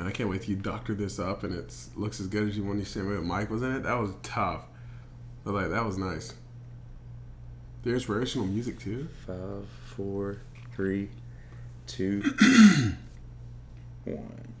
Man, I can't wait till you doctor this up and it looks as good as you want when you sent me Mike was in it. That was tough. But like that was nice. The inspirational music too. Five, four, three, two, one.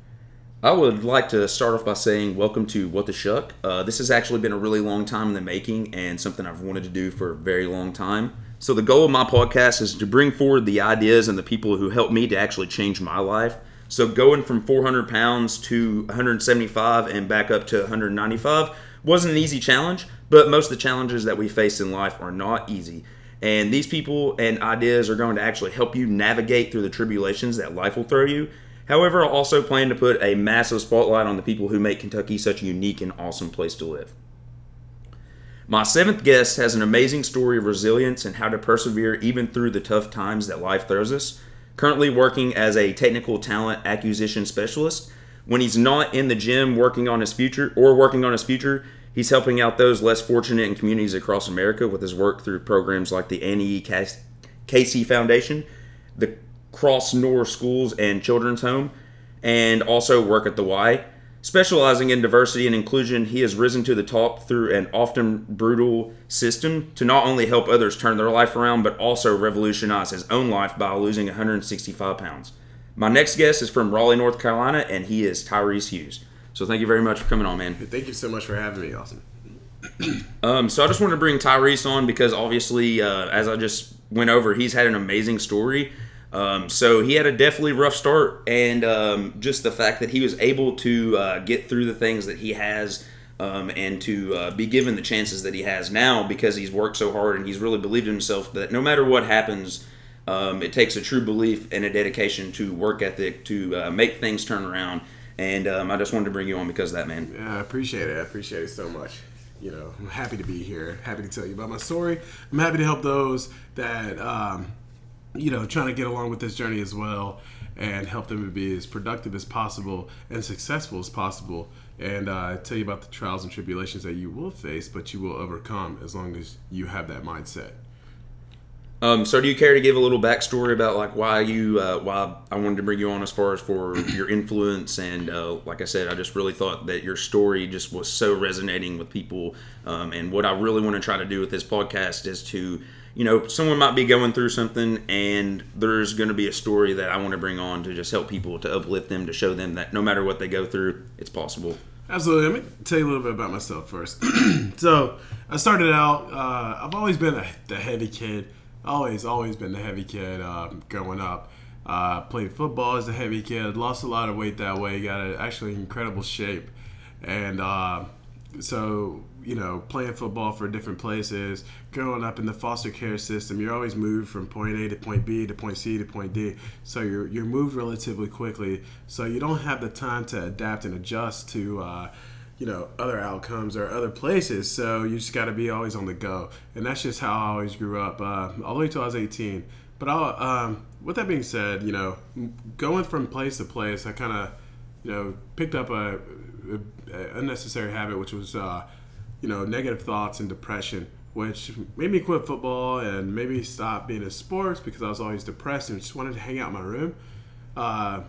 I would like to start off by saying welcome to What the Shuck. Uh, this has actually been a really long time in the making and something I've wanted to do for a very long time. So, the goal of my podcast is to bring forward the ideas and the people who helped me to actually change my life. So, going from 400 pounds to 175 and back up to 195 wasn't an easy challenge, but most of the challenges that we face in life are not easy. And these people and ideas are going to actually help you navigate through the tribulations that life will throw you However, I also plan to put a massive spotlight on the people who make Kentucky such a unique and awesome place to live. My seventh guest has an amazing story of resilience and how to persevere even through the tough times that life throws us. Currently working as a technical talent acquisition specialist. When he's not in the gym working on his future or working on his future, he's helping out those less fortunate in communities across America with his work through programs like the Annie E. Casey Foundation, the Crossnore Schools and Children's Home, and also work at the Y. Specializing in diversity and inclusion, he has risen to the top through an often brutal system to not only help others turn their life around, but also revolutionize his own life by losing 165 pounds. My next guest is from Raleigh, North Carolina, and he is Tyreece Hughes. So thank you very much for coming on, man. Thank you so much for having me, Austin. um, so I just wanted to bring Tyreece on because obviously, uh, as I just went over, he's had an amazing story um, so he had a definitely rough start, and um, just the fact that he was able to uh, get through the things that he has. Um, and to uh, be given the chances that he has now because he's worked so hard and he's really believed in himself that no matter what happens, um, it takes a true belief and a dedication to work ethic to uh, make things turn around. And um, I just wanted to bring you on because of that, man. Yeah, I appreciate it. I appreciate it so much. You know, I'm happy to be here. Happy to tell you about my story. I'm happy to help those that um, you know, trying to get along with this journey as well and help them to be as productive as possible and successful as possible. And uh, tell you about the trials and tribulations that you will face, but you will overcome as long as you have that mindset. Um, so, do you care to give a little backstory about like why you uh, why I wanted to bring you on as far as for your influence and uh, like I said, I just really thought that your story just was so resonating with people. Um, and what I really want to try to do with this podcast is to you know, someone might be going through something and there's going to be a story that I want to bring on to just help people, to uplift them, to show them that no matter what they go through, it's possible. Absolutely. Let me tell you a little bit about myself first. so, I started out, uh, I've always been a, the heavy kid. Always, always been the heavy kid uh, growing up. Uh, played football as a heavy kid. Lost a lot of weight that way. Got a, actually incredible shape. And uh, so you know, playing football for different places, growing up in the foster care system, you're always moved from point A to point B to point C to point D. So you're you're moved relatively quickly. So you don't have the time to adapt and adjust to. Uh, you know other outcomes or other places so you just got to be always on the go and that's just how i always grew up uh, all the way till i was 18 but um, with that being said you know going from place to place i kind of you know picked up a, a, unnecessary habit which was uh, you know, negative thoughts and depression, which made me quit football and maybe stop being in sports because I was always depressed and just wanted to hang out in my room. Uh,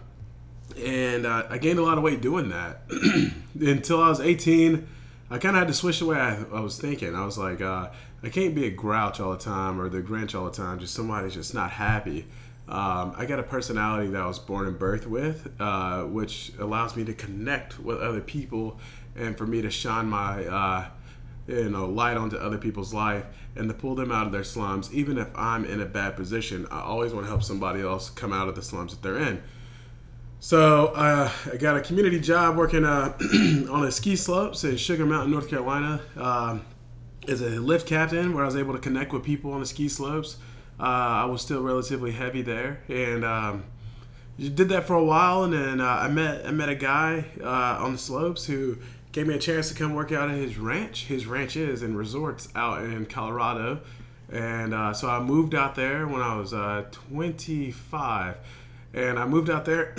and uh, I gained a lot of weight doing that. Until I was 18, I kind of had to switch the way I, I was thinking. I was like, uh, I can't be a grouch all the time or the Grinch all the time, just somebody just not happy. Um, I got a personality that I was born and birthed with, uh, which allows me to connect with other people and for me to shine my uh, you know light onto other people's life and to pull them out of their slums. Even if i'm in a bad position i always want to help somebody else come out of the slums that they're in. So uh, i got a community job working uh, on the ski slopes in sugar mountain north carolina. Uh, as a lift captain where i was able to connect with people on the ski slopes uh, i was still relatively heavy there and um, did that for a while and then uh, i met i met a guy uh, on the slopes who gave me a chance to come work out at his ranch. His ranch is and resorts out in Colorado. And uh, so I moved out there when I was uh, 25. And I moved out there.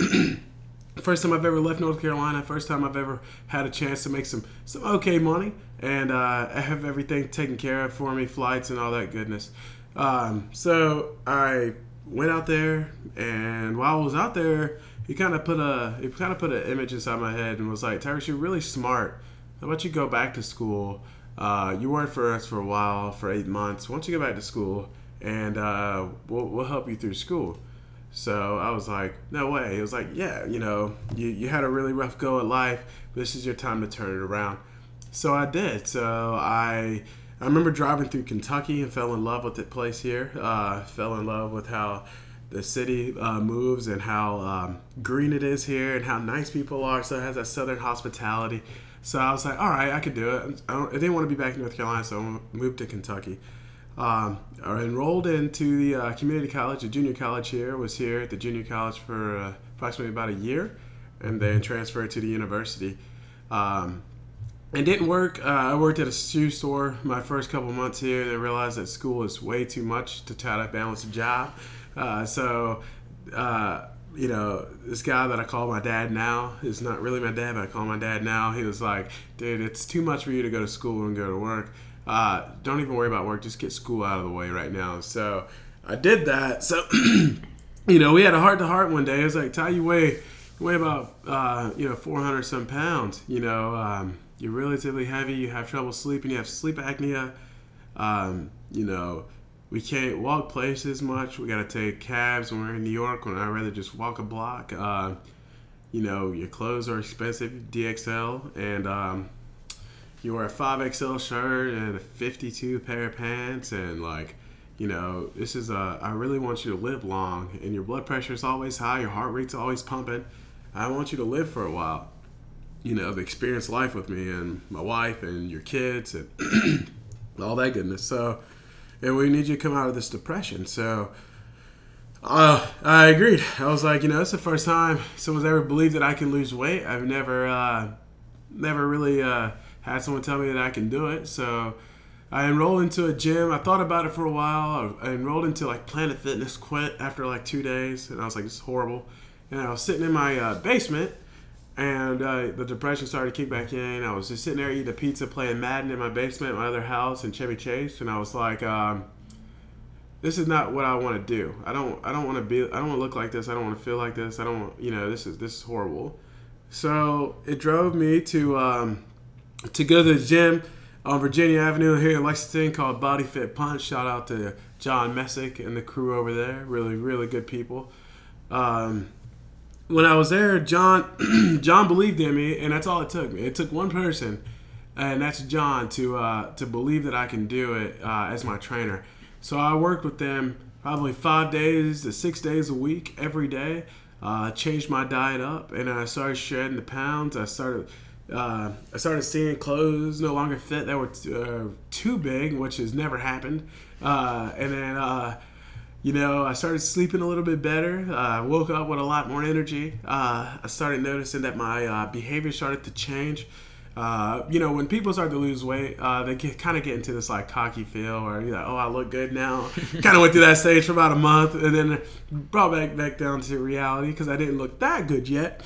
first time I've ever left North Carolina. First time I've ever had a chance to make some, some okay money. And uh, I have everything taken care of for me, flights and all that goodness. Um, so I went out there. And while I was out there, he kind of put a he kind of put an image inside my head and was like, Tyrus, you're really smart. How about you go back to school? Uh, you worked for us for a while, for eight months. Why don't you go back to school and uh, we'll, we'll help you through school? So I was like, no way. It was like, yeah, you know, you, you had a really rough go at life. This is your time to turn it around. So I did. So I I remember driving through Kentucky and fell in love with the place here. Uh, fell in love with how the city uh, moves and how um, green it is here and how nice people are. So it has that southern hospitality. So I was like, all right, I could do it. I, I didn't want to be back in North Carolina, so I moved to Kentucky. Um, I enrolled into the uh, community college, the junior college here. Was here at the junior college for uh, approximately about a year, and then transferred to the university. Um, it didn't work. Uh, I worked at a shoe store my first couple months here, I realized that school is way too much to try to balance a job. Uh, so, uh, you know, this guy that I call my dad now is not really my dad, but I call my dad now. He was like, "Dude, it's too much for you to go to school and go to work. Uh, don't even worry about work. Just get school out of the way right now." So I did that. So, you know, we had a heart to heart one day. I was like, "Ty, you weigh, you weigh about, uh, you know, 400 some pounds. You know." Um, you're relatively heavy, you have trouble sleeping, you have sleep apnea, um, you know, we can't walk places much. We got to take cabs when we're in New York when I'd rather just walk a block. Uh, you know, your clothes are expensive, DXL, and um, you wear a 5XL shirt and a 52 pair of pants, and like, you know, this is a, I really want you to live long, and your blood pressure is always high, your heart rate's always pumping. I want you to live for a while you know, experience life with me and my wife and your kids and all that goodness. So, and we need you to come out of this depression. So, uh, I agreed. I was like, you know, it's the first time someone's ever believed that I can lose weight. I've never, uh, never really uh, had someone tell me that I can do it. So, I enrolled into a gym. I thought about it for a while. I enrolled into like Planet Fitness, quit after like two days, and I was like, is horrible. And I was sitting in my uh, basement and uh, the depression started to kick back in. I was just sitting there eating pizza, playing Madden in my basement, my other house in Chevy Chase, and I was like, um, "This is not what I want to do. I don't. I don't want to be. I don't want to look like this. I don't want to feel like this. I don't. Want, you know, this is this is horrible." So it drove me to um, to go to the gym on Virginia Avenue here in Lexington called Body Fit Punch. Shout out to John Messick and the crew over there. Really, really good people. Um, when I was there, John John believed in me, and that's all it took me. It took one person, and that's John to uh, to believe that I can do it uh, as my trainer. So I worked with them probably five days to six days a week, every day. Uh, changed my diet up, and I started shedding the pounds. I started. Uh, I started seeing clothes no longer fit that were t- uh, too big, which has never happened. Uh, and then uh, you know, I started sleeping a little bit better. Uh, I uh, woke up with a lot more energy. Uh, I started noticing that my uh, behavior started to change. Uh, you know, when people start to lose weight, uh, they get kind of get into this like cocky feel, or you're like, oh, I look good now. kind of went through that stage for about a month, and then brought back back down to reality because I didn't look that good yet,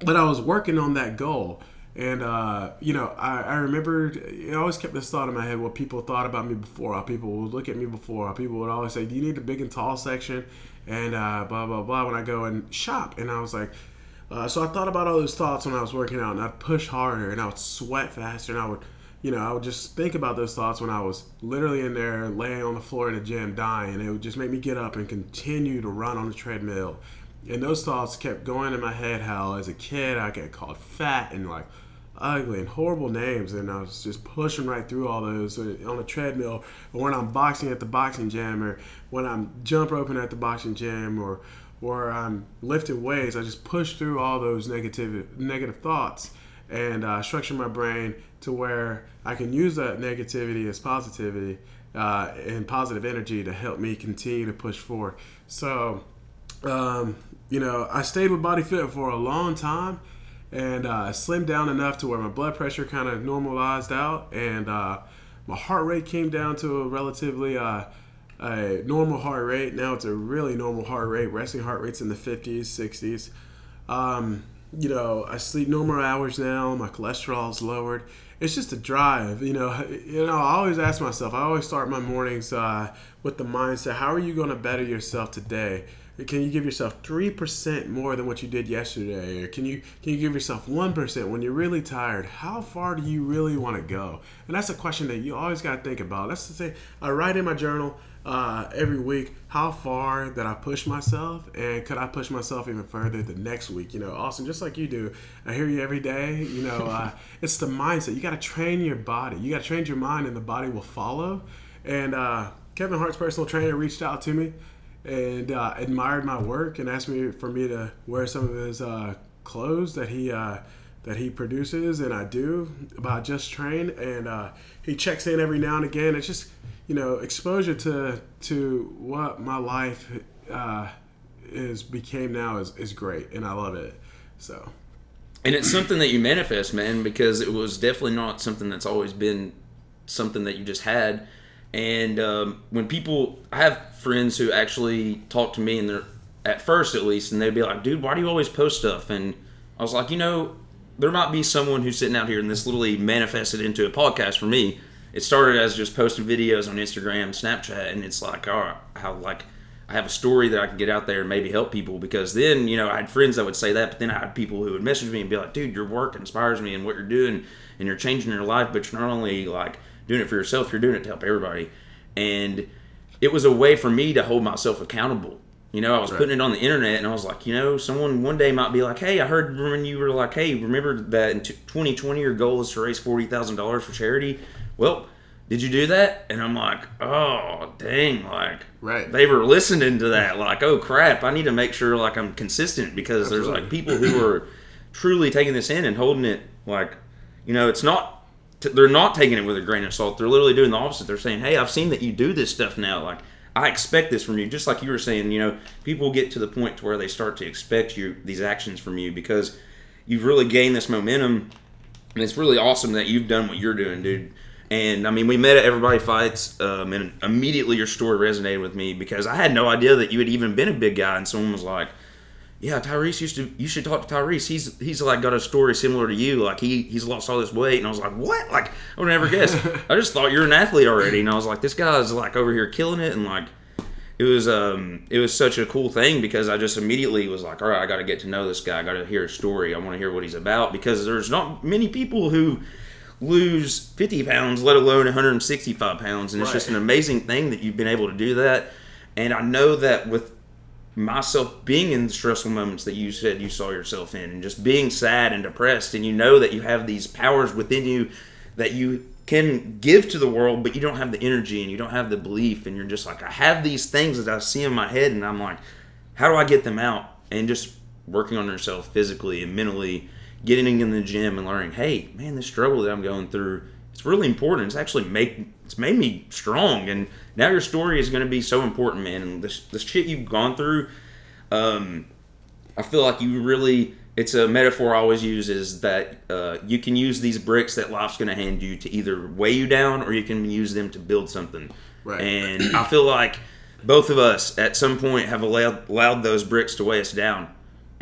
but I was working on that goal. And uh, you know, I, I remember I always kept this thought in my head: what people thought about me before, how people would look at me before, how people would always say, "Do you need the big and tall section?" And uh, blah blah blah. When I go and shop, and I was like, uh, so I thought about all those thoughts when I was working out, and I'd push harder, and I would sweat faster, and I would, you know, I would just think about those thoughts when I was literally in there laying on the floor in the gym dying. It would just make me get up and continue to run on the treadmill. And those thoughts kept going in my head. How as a kid I get called fat and like ugly and horrible names, and I was just pushing right through all those uh, on the treadmill, or when I'm boxing at the boxing gym, or when I'm jump roping at the boxing gym, or or I'm lifting weights. I just push through all those negative negative thoughts and uh, structure my brain to where I can use that negativity as positivity uh, and positive energy to help me continue to push forward. So, um, you know, I stayed with Body Fit for a long time and uh, slimmed down enough to where my blood pressure kind of normalized out and uh, my heart rate came down to a relatively uh, a normal heart rate. Now it's a really normal heart rate. Resting heart rate's in the 50s, 60s. Um, you know, I sleep normal hours now. My cholesterol's lowered. It's just a drive. You know, you know. I always ask myself. I always start my mornings uh, with the mindset: How are you going to better yourself today? Can you give yourself three percent more than what you did yesterday, or can you can you give yourself one percent when you're really tired? How far do you really want to go? And that's a question that you always got to think about. Let's just say I write in my journal uh, every week how far that I push myself, and could I push myself even further the next week? You know, Austin, just like you do, I hear you every day. You know, uh, it's the mindset. You got to train your body. You got to train your mind, and the body will follow. And uh, Kevin Hart's personal trainer reached out to me and uh, admired my work and asked me for me to wear some of his uh, clothes that he uh, that he produces, and I do about Just Train. And uh, he checks in every now and again. It's just you know exposure to to what my life uh, is became now is, is great, and I love it. So. And it's something that you manifest, man, because it was definitely not something that's always been something that you just had. And um, when people, I have friends who actually talk to me, and they're at first at least, and they'd be like, "Dude, why do you always post stuff?" And I was like, you know, there might be someone who's sitting out here, and this literally manifested into a podcast for me. It started as just posting videos on Instagram, Snapchat, and it's like, all right, how like I have a story that I can get out there and maybe help people because then, you know, I had friends that would say that, but then I had people who would message me and be like, dude, your work inspires me and what you're doing and you're changing your life, but you're not only like doing it for yourself, you're doing it to help everybody. And it was a way for me to hold myself accountable. You know, I was right. putting it on the internet and I was like, you know, someone one day might be like, hey, I heard when you were like, hey, remember that in 2020 your goal is to raise $40,000 for charity? Well, did you do that? And I'm like, oh, dang, like, right. they were listening to that. Like, oh, crap, I need to make sure, like, I'm consistent because Absolutely. there's, like, people who are truly taking this in and holding it, like, you know, it's not, they're not taking it with a grain of salt. They're literally doing the opposite. They're saying, hey, I've seen that you do this stuff now. Like, I expect this from you. Just like you were saying, you know, people get to the point to where they start to expect you, these actions from you because you've really gained this momentum. And it's really awesome that you've done what you're doing, dude and I mean, we met at Everybody Fights, um, and immediately your story resonated with me because I had no idea that you had even been a big guy. And someone was like, "Yeah, Tyreece used to. You should talk to Tyreece. He's he's like got a story similar to you. Like he he's lost all this weight." And I was like, "What? Like I would never guess. I just thought you're an athlete already." And I was like, "This guy's like over here killing it." And like, it was um it was such a cool thing because I just immediately was like, "All right, I got to get to know this guy. I got to hear his story. I want to hear what he's about because there's not many people who." lose 50 pounds, let alone 165 pounds. And it's just an amazing thing that you've been able to do that. And I know that with myself being in the stressful moments that you said you saw yourself in, and just being sad and depressed, and you know that you have these powers within you that you can give to the world, but you don't have the energy and you don't have the belief, and you're just like, I have these things that I see in my head, and I'm like, how do I get them out? And just working on yourself physically and mentally getting in the gym and learning, hey, man, this struggle that I'm going through, it's really important. It's actually make it's made me strong. And now your story is going to be so important, man. And this this shit you've gone through, um, I feel like you really. It's a metaphor I always use is that uh, you can use these bricks that life's going to hand you to either weigh you down or you can use them to build something. Right. And I feel like both of us at some point have allowed, allowed those bricks to weigh us down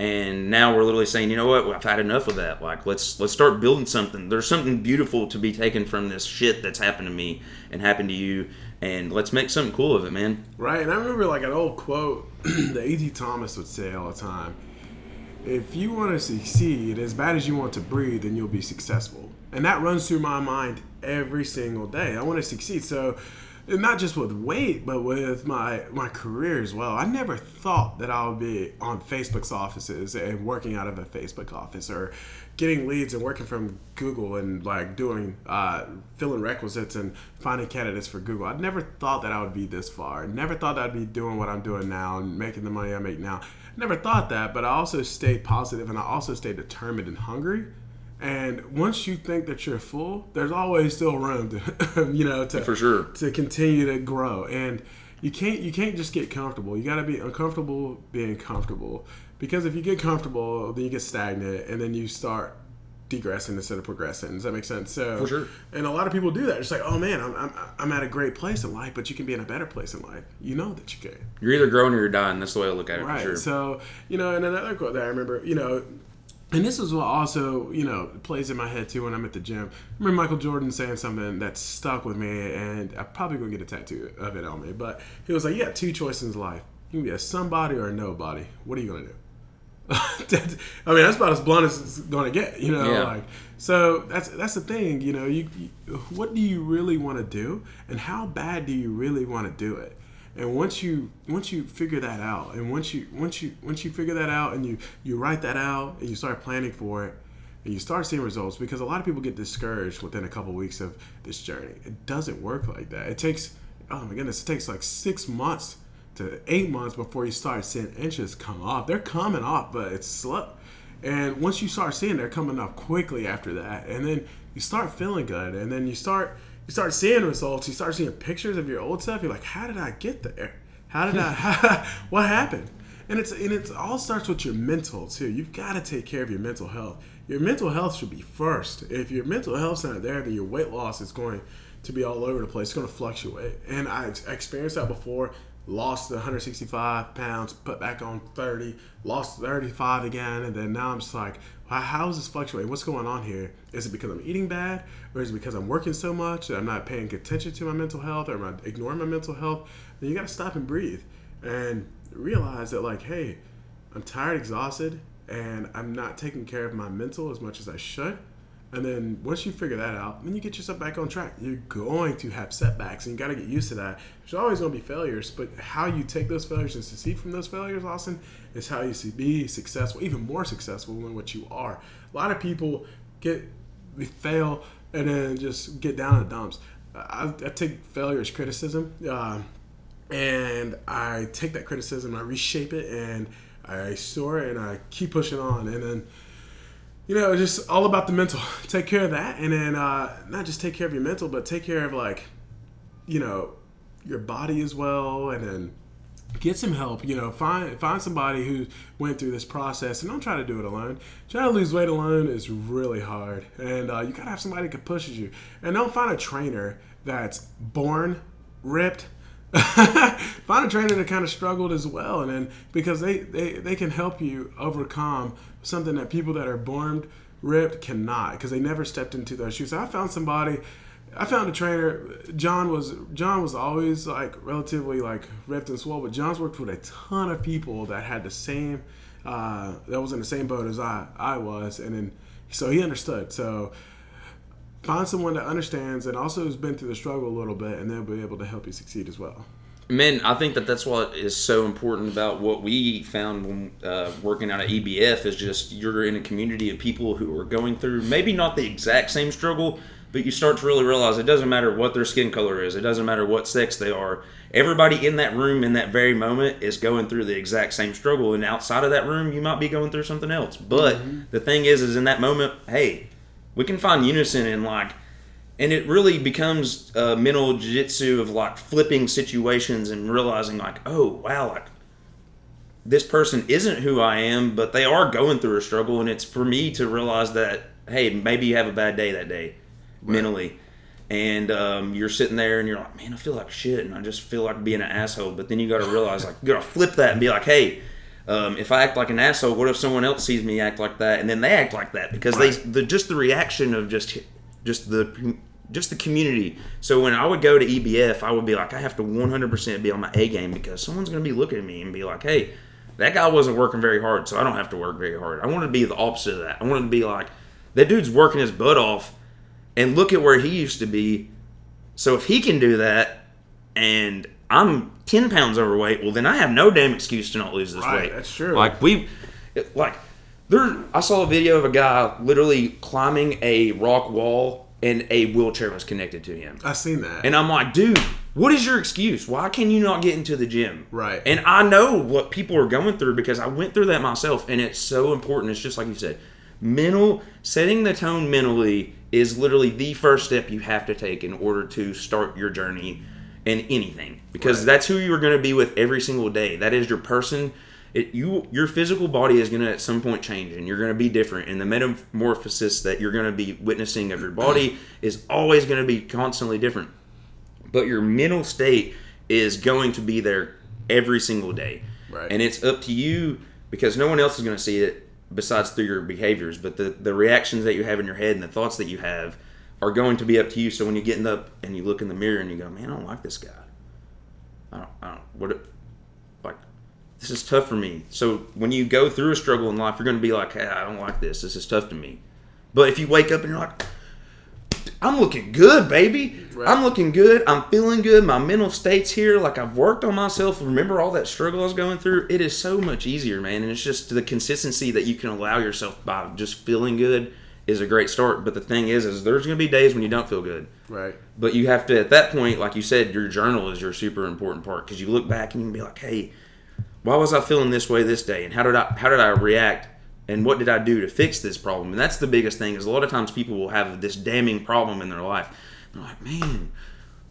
and now we're literally saying you know what? I've had enough of that. Like let's let's start building something. There's something beautiful to be taken from this shit that's happened to me and happened to you. And let's make something cool of it man. Right and i remember like an old quote that E.T. Thomas would say all the time. If you want to succeed as bad as you want to breathe then you'll be successful. And that runs through my mind every single day. I want to succeed. So and not just with weight, but with my my career as well. I never thought that I would be on Facebook's offices and working out of a Facebook office or getting leads and working from Google and like doing uh, filling requisites and finding candidates for Google. I never thought that I would be this far. Never thought that I'd be doing what I'm doing now and making the money I make now. Never thought that, but I also stayed positive and I also stayed determined and hungry and once you think that you're full, there's always still room to, you know, to for sure to continue to grow. And you can't you can't just get comfortable. You got to be uncomfortable being comfortable. Because if you get comfortable, then you get stagnant, and then you start degressing instead of progressing. Does that make sense? So, for sure. And a lot of people do that. It's like, oh man, I'm, I'm, I'm at a great place in life, but you can be in a better place in life. You know that you can. You're either growing or you're dying. That's the way I look at it. Right. Sure. So, you know, and another quote that I remember, you know, and this is what also, you know, plays in my head too when I'm at the gym. I remember Michael Jordan saying something that stuck with me, and I'm probably gonna get a tattoo of it on me. But he was like, "Yeah, two choices in life: You can be a somebody or a nobody. What are you gonna do? I mean, that's about as blunt as it's gonna get. You know, Yeah. like so. That's that's the thing. You know, you, you what do you really want to do, and how bad do you really want to do it? And once you once you figure that out, and once you once you once you figure that out, and you you write that out, and you start planning for it, and you start seeing results, because a lot of people get discouraged within a couple weeks of this journey. It doesn't work like that. It takes oh my goodness, it takes like six months to eight months before you start seeing inches come off. They're coming off, but it's slow. And once you start seeing, they're coming off quickly after that, and then you start feeling good, and then you start you start seeing results. You start seeing pictures of your old stuff. You're like, how did I get there? How did I? what happened? And it's and it all starts with your mental too. You've got to take care of your mental health. Your mental health should be first. If your mental health's not there, then your weight loss is going to be all over the place. It's going to fluctuate. And I ex- experienced that before. Lost 165 pounds, put back on 30, lost 35 again, and then now I'm just like, "Wow, how is this fluctuating? What's going on here? Is it because I'm eating bad, or is it because I'm working so much that I'm not paying attention to my mental health, or am I ignoring my mental health? Then you got to stop and breathe and realize that, like, hey, I'm tired, exhausted, and I'm not taking care of my mental as much as I should. And then once you figure that out, then you get yourself back on track. You're going to have setbacks, and you got to get used to that. There's always going to be failures, but how you take those failures and succeed from those failures, Austin, is how you see- be successful, even more successful than what you are. A lot of people get we fail and then just get down in the dumps. I, I take failure as criticism. Uh, and I take that criticism, I reshape it, and I it, and I keep pushing on, and then you know, just all about the mental. Take care of that, and then uh, not just take care of your mental, but take care of like, you know, your body as well, and then get some help. You know, find find somebody who went through this process, and don't try to do it alone. Trying to lose weight alone is really hard, and uh, you gotta have somebody that pushes you. And don't find a trainer that's born ripped. find a trainer that kind of struggled as well, and then because they, they they can help you overcome something that people that are born ripped cannot, because they never stepped into those shoes. So I found somebody. I found a trainer. John was John was always like relatively like ripped and swole, but John's worked with a ton of people that had the same uh, that was in the same boat as I I was, and then so he understood. So find someone that understands and also has been through the struggle a little bit, and they'll be able to help you succeed as well. Man, I think that that's what is so important about what we found when uh, working out at EBF is just you're in a community of people who are going through maybe not the exact same struggle, but you start to really realize it doesn't matter what their skin color is, it doesn't matter what sex they are. Everybody in that room in that very moment is going through the exact same struggle, and outside of that room, you might be going through something else. But the thing is, is in that moment, hey, we can find unison in like and it really becomes a mental jiu-jitsu of like flipping situations and realizing like oh wow like this person isn't who i am but they are going through a struggle and it's for me to realize that hey maybe you have a bad day that day mentally. And um, you're sitting there and you're like man i feel like shit and i just feel like being an asshole but then you got to realize like you got to flip that and be like hey um, if I act like an asshole, what if someone else sees me act like that, and then they act like that because they the just the reaction of just just the just the community. So when I would go to EBF, I would be like, I have to 100% be on my A game because someone's going to be looking at me and be like, hey, that guy wasn't working very hard, so I don't have to work very hard. I want to be the opposite of that. I want to be like, that dude's working his butt off, and look at where he used to be. So if he can do that, and I'm 10 pounds overweight, well, then I have no damn excuse to not lose this Right, weight. that's true. Like, we, like, there, I saw a video of a guy literally climbing a rock wall and a wheelchair was connected to him. I've seen that. And I'm like, dude, what is your excuse? Why can you not get into the gym? Right. And I know what people are going through because I went through that myself, and it's so important. It's just like you said, mental setting the tone mentally is literally the first step you have to take in order to start your journey in anything because Right. that's who you are going to be with every single day. That is your person. It, you your physical body is going to at some point change and you're going to be different and the metamorphosis that you're going to be witnessing of your body is always going to be constantly different but your mental state is going to be there every single day Right. and it's up to you because no one else is going to see it besides through your behaviors but the, the reactions that you have in your head and the thoughts that you have are going to be up to you so when you get in up and you look in the mirror and you go man i don't like this guy i don't, I don't what like this is tough for me. So when you go through a struggle in life, you're going to be like, hey, I don't like this. This is tough to me. But if you wake up and you're like, I'm looking good, baby. Right. I'm looking good. I'm feeling good. My mental state's here. Like I've worked on myself. Remember all that struggle I was going through? It is so much easier, man. And it's just the consistency that you can allow yourself by just feeling good is a great start. But the thing is, is there's going to be days when you don't feel good. Right. But you have to, at that point, like you said, your journal is your super important part because you look back and you can be like, hey, why was I feeling this way this day, and how did I how did I react, and what did I do to fix this problem? And that's the biggest thing. Is a lot of times people will have this damning problem in their life. They're like, man,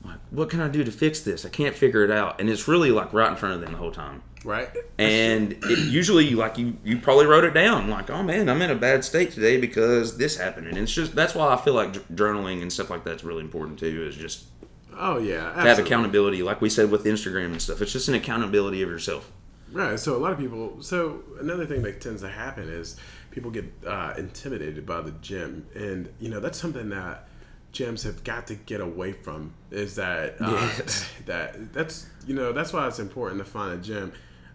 like what can I do to fix this? I can't figure it out, and it's really like right in front of them the whole time. Right. And it usually, like you, you probably wrote it down, like, oh man, I'm in a bad state today because this happened, and it's just that's why I feel like journaling and stuff like that's really important too. Is just Oh yeah. to have accountability, like we said with Instagram and stuff. It's just an accountability of yourself. Right. So a lot of people. So another thing that tends to happen is people get uh, intimidated by the gym, and you know that's something that gyms have got to get away from. Is that uh, Yes. that that's you know that's why it's important to find a gym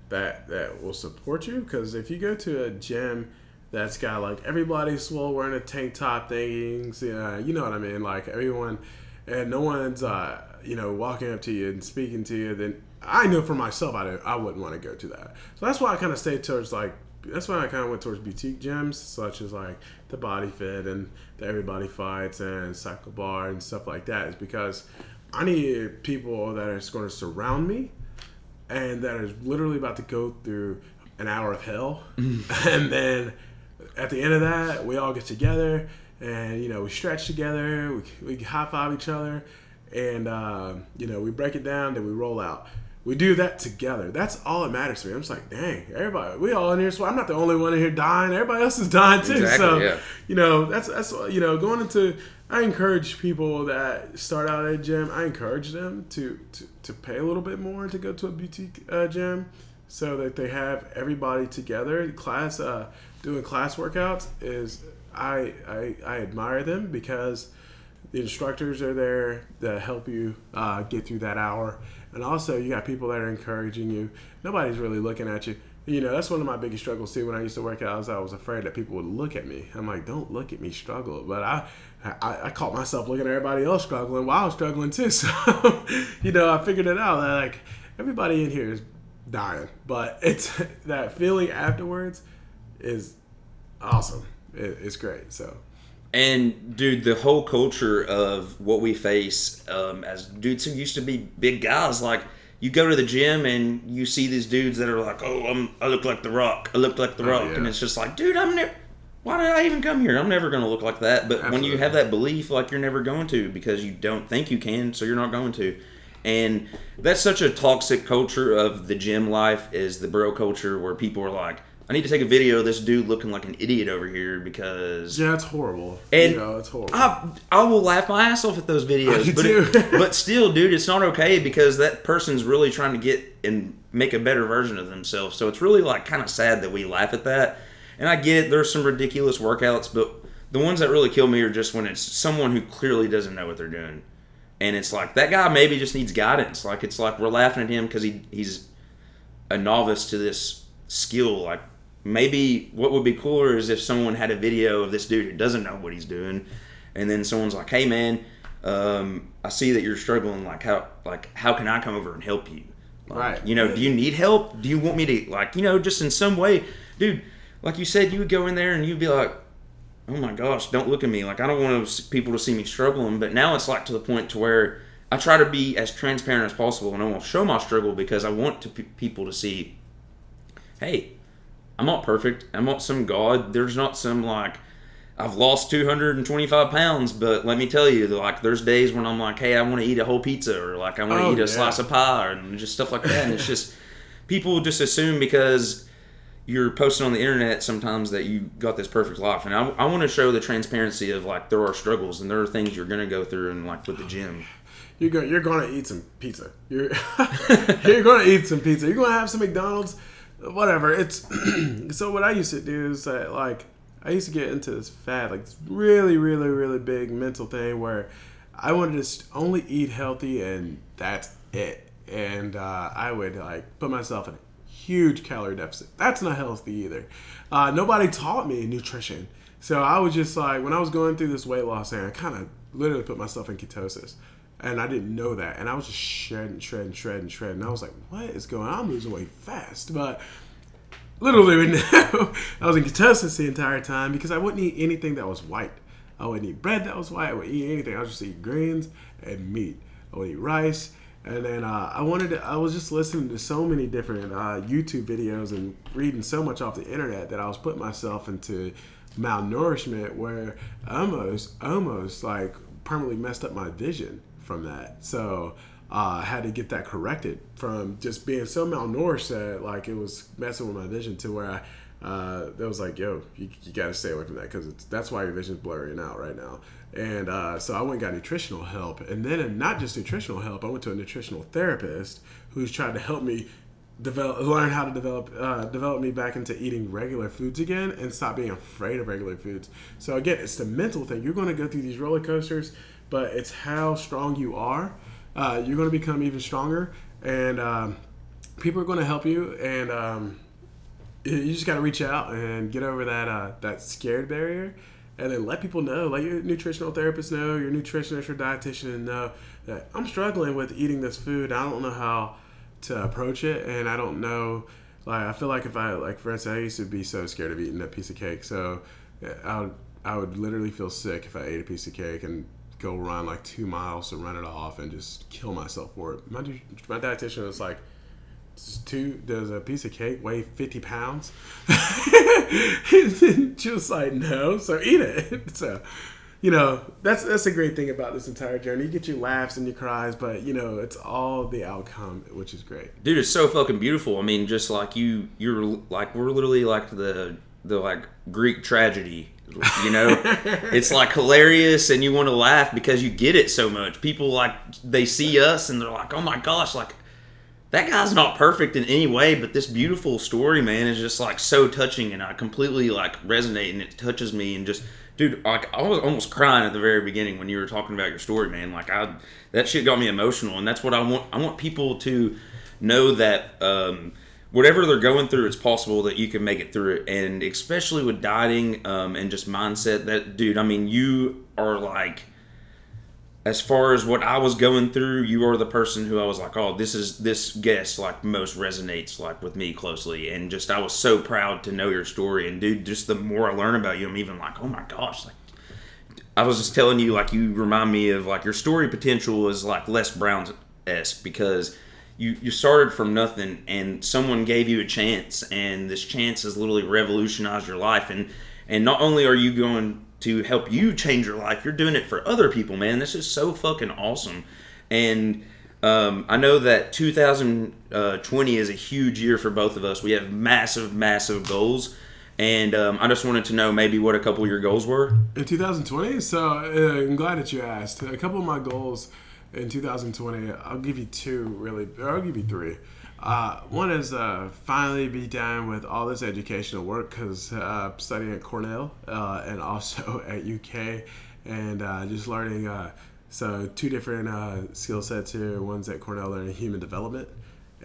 that that will support you because if you go to a gym that's got like everybody swole wearing a tank top things yeah you know what i mean like everyone and no one's uh you know walking up to you and speaking to you then i know for myself i, don't- I wouldn't want to go to that so that's why i kind of stayed towards like that's why i kind of went towards boutique gyms such as like the body fit and the everybody fights and cycle bar and stuff like that is because i need people that are going to surround me and that is literally about to go through an hour of hell. and then at the end of that, we all get together and, you know, we stretch together, we, we high five each other, and, uh, you know, we break it down, then we roll out. We do that together. That's all that matters to me. I'm just like, dang, everybody, we all in here. So I'm not the only one in here dying. Everybody else is dying too. Exactly, so, yeah. you know, that's that's you know, going into. I encourage people that start out at a gym. I encourage them to to, to pay a little bit more to go to a boutique uh, gym, so that they have everybody together. Class uh, doing class workouts is I, I I admire them because the instructors are there to help you uh, get through that hour. And also you got people that are encouraging you. Nobody's really looking at you. You know that's one of my biggest struggles too. When i used to work out is i was afraid that people would look at me. I'm like don't look at me struggle. But i i, I caught myself looking at everybody else struggling while i was struggling too. So you know i figured it out. Like everybody in here is dying. But it's that feeling afterwards is awesome. It, it's great. So And dude, the whole culture of what we face um, as dudes who used to be big guys, like you go to the gym and you see these dudes that are like, "Oh, I'm, I look like the Rock. I look like the Oh, Rock," yeah. and it's just like, dude, I'm never. Why did I even come here? I'm never going to look like that. But when you have that belief, like you're never going to because you don't think you can, so you're not going to. And that's such a toxic culture of the gym life is the bro culture where people are like, I need to take a video of this dude looking like an idiot over here because yeah it's horrible And you know it's horrible I, I will laugh my ass off at those videos, do but it, but still, dude, it's not okay because that person's really trying to get and make a better version of themselves. So it's really like kind of sad that we laugh at that. And I get it, there's some ridiculous workouts, but the ones that really kill me are just when it's someone who clearly doesn't know what they're doing, and it's like that guy maybe just needs guidance. Like it's like we're laughing at him because he he's a novice to this skill. Like maybe what would be cooler is if someone had a video of this dude who doesn't know what he's doing, and then someone's like, "Hey man, um, I see that you're struggling. Like how like how can I come over and help you? Like, Right. You know, do you need help? Do you want me to like you know just in some way, dude? Like you said, you would go in there and you'd be like, oh my gosh, don't look at me. Like I don't want to, people to see me struggling. But now it's like to the point to where I try to be as transparent as possible, and I won't show my struggle because I want to pe- people to see, hey, I'm not perfect. I'm not some god. There's not some like I've lost 225 pounds, but let me tell you, like there's days when I'm like, hey, I want to eat a whole pizza, or like I want to Oh, eat a yeah. slice of pie, and just stuff like that. And it's just people just assume because you're posting on the internet sometimes that you got this perfect life, and I, I want to show the transparency of like there are struggles and there are things you're gonna go through, and like with the gym. You're going you're going to eat some pizza. You're you're going to eat some pizza. You're going to have some McDonald's, whatever. It's so what I used to do is that like I used to get into this fad, like this really, really, really big mental thing where I wanted to only eat healthy and that's it. And uh, I would like put myself in a huge calorie deficit. That's not healthy either. Uh, nobody taught me nutrition. So I was just like, when I was going through this weight loss thing, I kind of literally put myself in ketosis. And I didn't know that. And I was just shredding, shredding, shredding, shredding. And I was like, what is going on? I'm losing weight fast. But literally, we I was in ketosis the entire time because I wouldn't eat anything that was white. I wouldn't eat bread that was white. I wouldn't eat anything. I would just eat greens and meat. I would eat rice. And then uh, I wanted to, I was just listening to so many different uh, YouTube videos and reading so much off the internet that I was putting myself into malnourishment where almost, almost like permanently messed up my vision from that. So uh, I had to get that corrected from just being so malnourished that like it was messing with my vision to where I uh, that was like, yo, you, you got to stay away from that because that's why your vision's blurring out right now. And uh, so I went and got nutritional help, and then not just nutritional help, I went to a nutritional therapist who's trying to help me develop, learn how to develop, uh, develop me back into eating regular foods again, and stop being afraid of regular foods. So again, it's the mental thing. You're going to go through these roller coasters, but it's how strong you are. Uh, you're going to become even stronger, and um, people are going to help you, and um, you just got to reach out and get over that uh, that scared barrier and then let people know let your nutritional therapist know your nutritionist your dietitian know that i'm struggling with eating this food i don't know how to approach it and i don't know like i feel like if i like for instance i used to be so scared of eating a piece of cake so i would, I would literally feel sick if i ate a piece of cake and go run like two miles to run it off and just kill myself for it. My, my dietitian was like two does a piece of cake weigh 50 pounds? And she was like no so eat it. So you know that's that's a great thing about this entire journey. You get your laughs and your cries but you know it's all the outcome which is great. Dude it's so fucking beautiful. I mean just like you you're like we're literally like the the like greek tragedy you know it's like hilarious and you want to laugh because you get it so much people like they see us and they're like oh my gosh like that guy's not perfect in any way, but this beautiful story, man, is just like so touching, and I completely like resonate, and it touches me, and just, dude, like I was almost crying at the very beginning when you were talking about your story, man. Like I, that shit got me emotional, and that's what I want. I want people to know that um, whatever they're going through, it's possible that you can make it through it, and especially with dieting um, and just mindset. That dude, I mean, you are like as far as what I was going through, you are the person who I was like, oh, this is this guest like most resonates like with me closely, and just I was so proud to know your story, and dude, just the more I learn about you, I'm even like, oh my gosh, like I was just telling you, like you remind me of like your story potential is like Les Brown esque because you you started from nothing and someone gave you a chance, and this chance has literally revolutionized your life, and and not only are you going to help you change your life. You're doing it for other people, man. This is so fucking awesome. And um, I know that 2020 is a huge year for both of us. We have massive, massive goals. And um, I just wanted to know maybe what a couple of your goals were. In 2020? So uh, I'm glad that you asked. A couple of my goals in 2020, I'll give you two, really, I'll give you three. Uh, one is uh, finally be done with all this educational work because uh, studying at Cornell uh, and also at UK and uh, just learning. Uh, so two different skill sets here. One's at Cornell learning human development,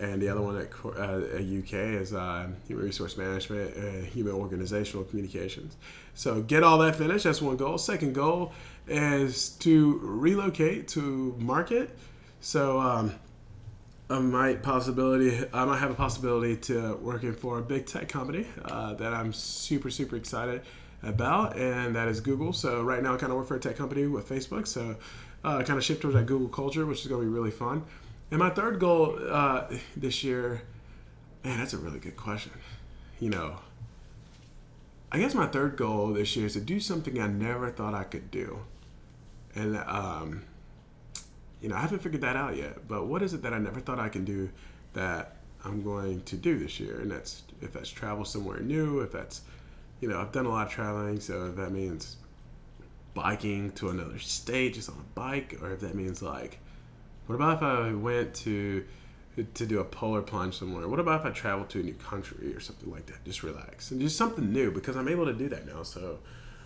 and the other one at, at UK is human resource management and human organizational communications. So get all that finished. That's one goal. Second goal is to relocate to market. So um, I might possibility I might have a possibility to working for a big tech company uh, that I'm super super excited about, and that is Google. So right now I kind of work for a tech company with Facebook, so uh, kind of shift towards that Google culture, which is going to be really fun. And my third goal uh, this year, man, that's a really good question. You know, I guess my third goal this year is to do something I never thought I could do, and um, you know, I haven't figured that out yet. But what is it that I never thought I can do that I'm going to do this year? And that's if that's travel somewhere new, if that's, you know, I've done a lot of traveling, so if that means biking to another state just on a bike, or if that means like, what about if I went to to do a polar plunge somewhere? What about if I traveled to a new country or something like that? Just relax and just something new because I'm able to do that now. So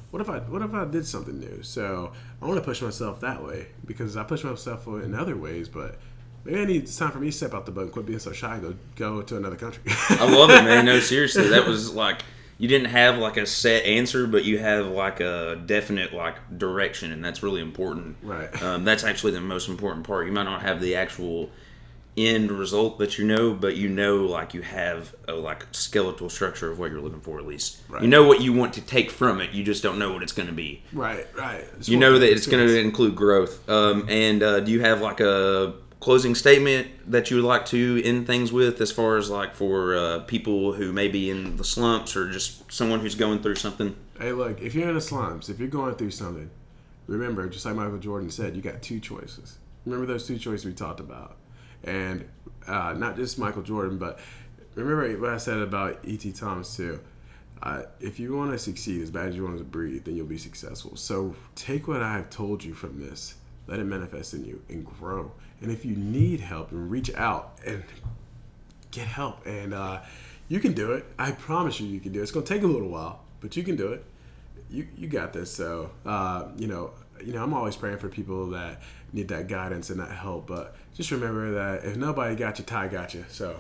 what if I what if I did something new? So I want to push myself that way because I push myself in other ways, but maybe I need it's time for me to step out the boat and quit being so shy and go go to another country. I love it, man. No, seriously, that was like you didn't have like a set answer, but you have like a definite like direction, and that's really important. Right. Um, that's actually the most important part. You might not have the actual end result that you know, but you know like you have a like skeletal structure of what you're looking for at least. Right. You know what you want to take from it. You just don't know what it's going to be. right, right. You know that it's going to include growth. Um, and uh, do you have like a closing statement that you would like to end things with, as far as like for uh, people who may be in the slumps or just someone who's going through something? Hey, look, if you're in the slumps if you're going through something, remember, just like Michael Jordan said, you got two choices. Remember those two choices we talked about, and uh, not just Michael Jordan, but remember what I said about E.T. Thomas too. Uh, if you want to succeed as bad as you want to breathe, then you'll be successful. So take what I've told you from this, let it manifest in you, and grow. And if you need help, and reach out and get help, and uh, you can do it. I promise you, you can do it. It's gonna take a little while, but you can do it. You you got this. So uh, you know, you know, I'm always praying for people that need that guidance and that help. But just remember that if nobody got you, Ty got you. So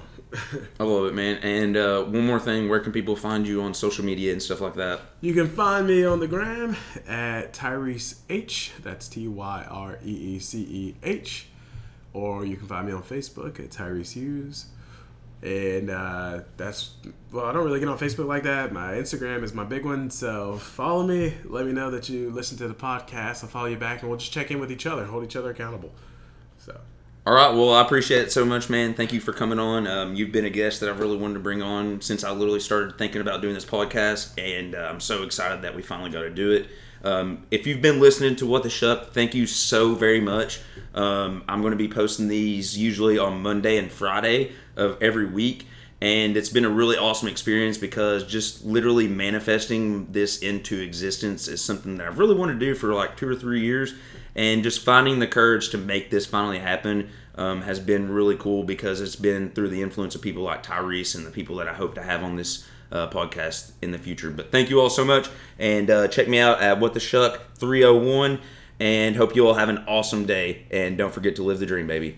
I love it, man. And uh, one more thing, where can people find you on social media and stuff like that? you can find me on the gram at Tyreece H. That's T Y R E E C E H. Or you can find me on Facebook at Tyreece Hughes. And uh, that's, well, I don't really get on Facebook like that. My Instagram is my big one. So follow me. Let me know that you listen to the podcast. I'll follow you back and we'll just check in with each other, hold each other accountable. So, All right. Well, I appreciate it so much, man. Thank you for coming on. Um, you've been a guest that I've really wanted to bring on since I literally started thinking about doing this podcast, and uh, I'm so excited that we finally got to do it. Um, if you've been listening to What the Shuck, thank you so very much. Um, I'm going to be posting these usually on Monday and Friday of every week. And it's been a really awesome experience because just literally manifesting this into existence is something that I've really wanted to do for like two or three years. And just finding the courage to make this finally happen um, has been really cool because it's been through the influence of people like Tyreece and the people that I hope to have on this uh, podcast in the future. But thank you all so much. And uh, check me out at What the Shuck 301. And hope you all have an awesome day. And don't forget to live the dream, baby.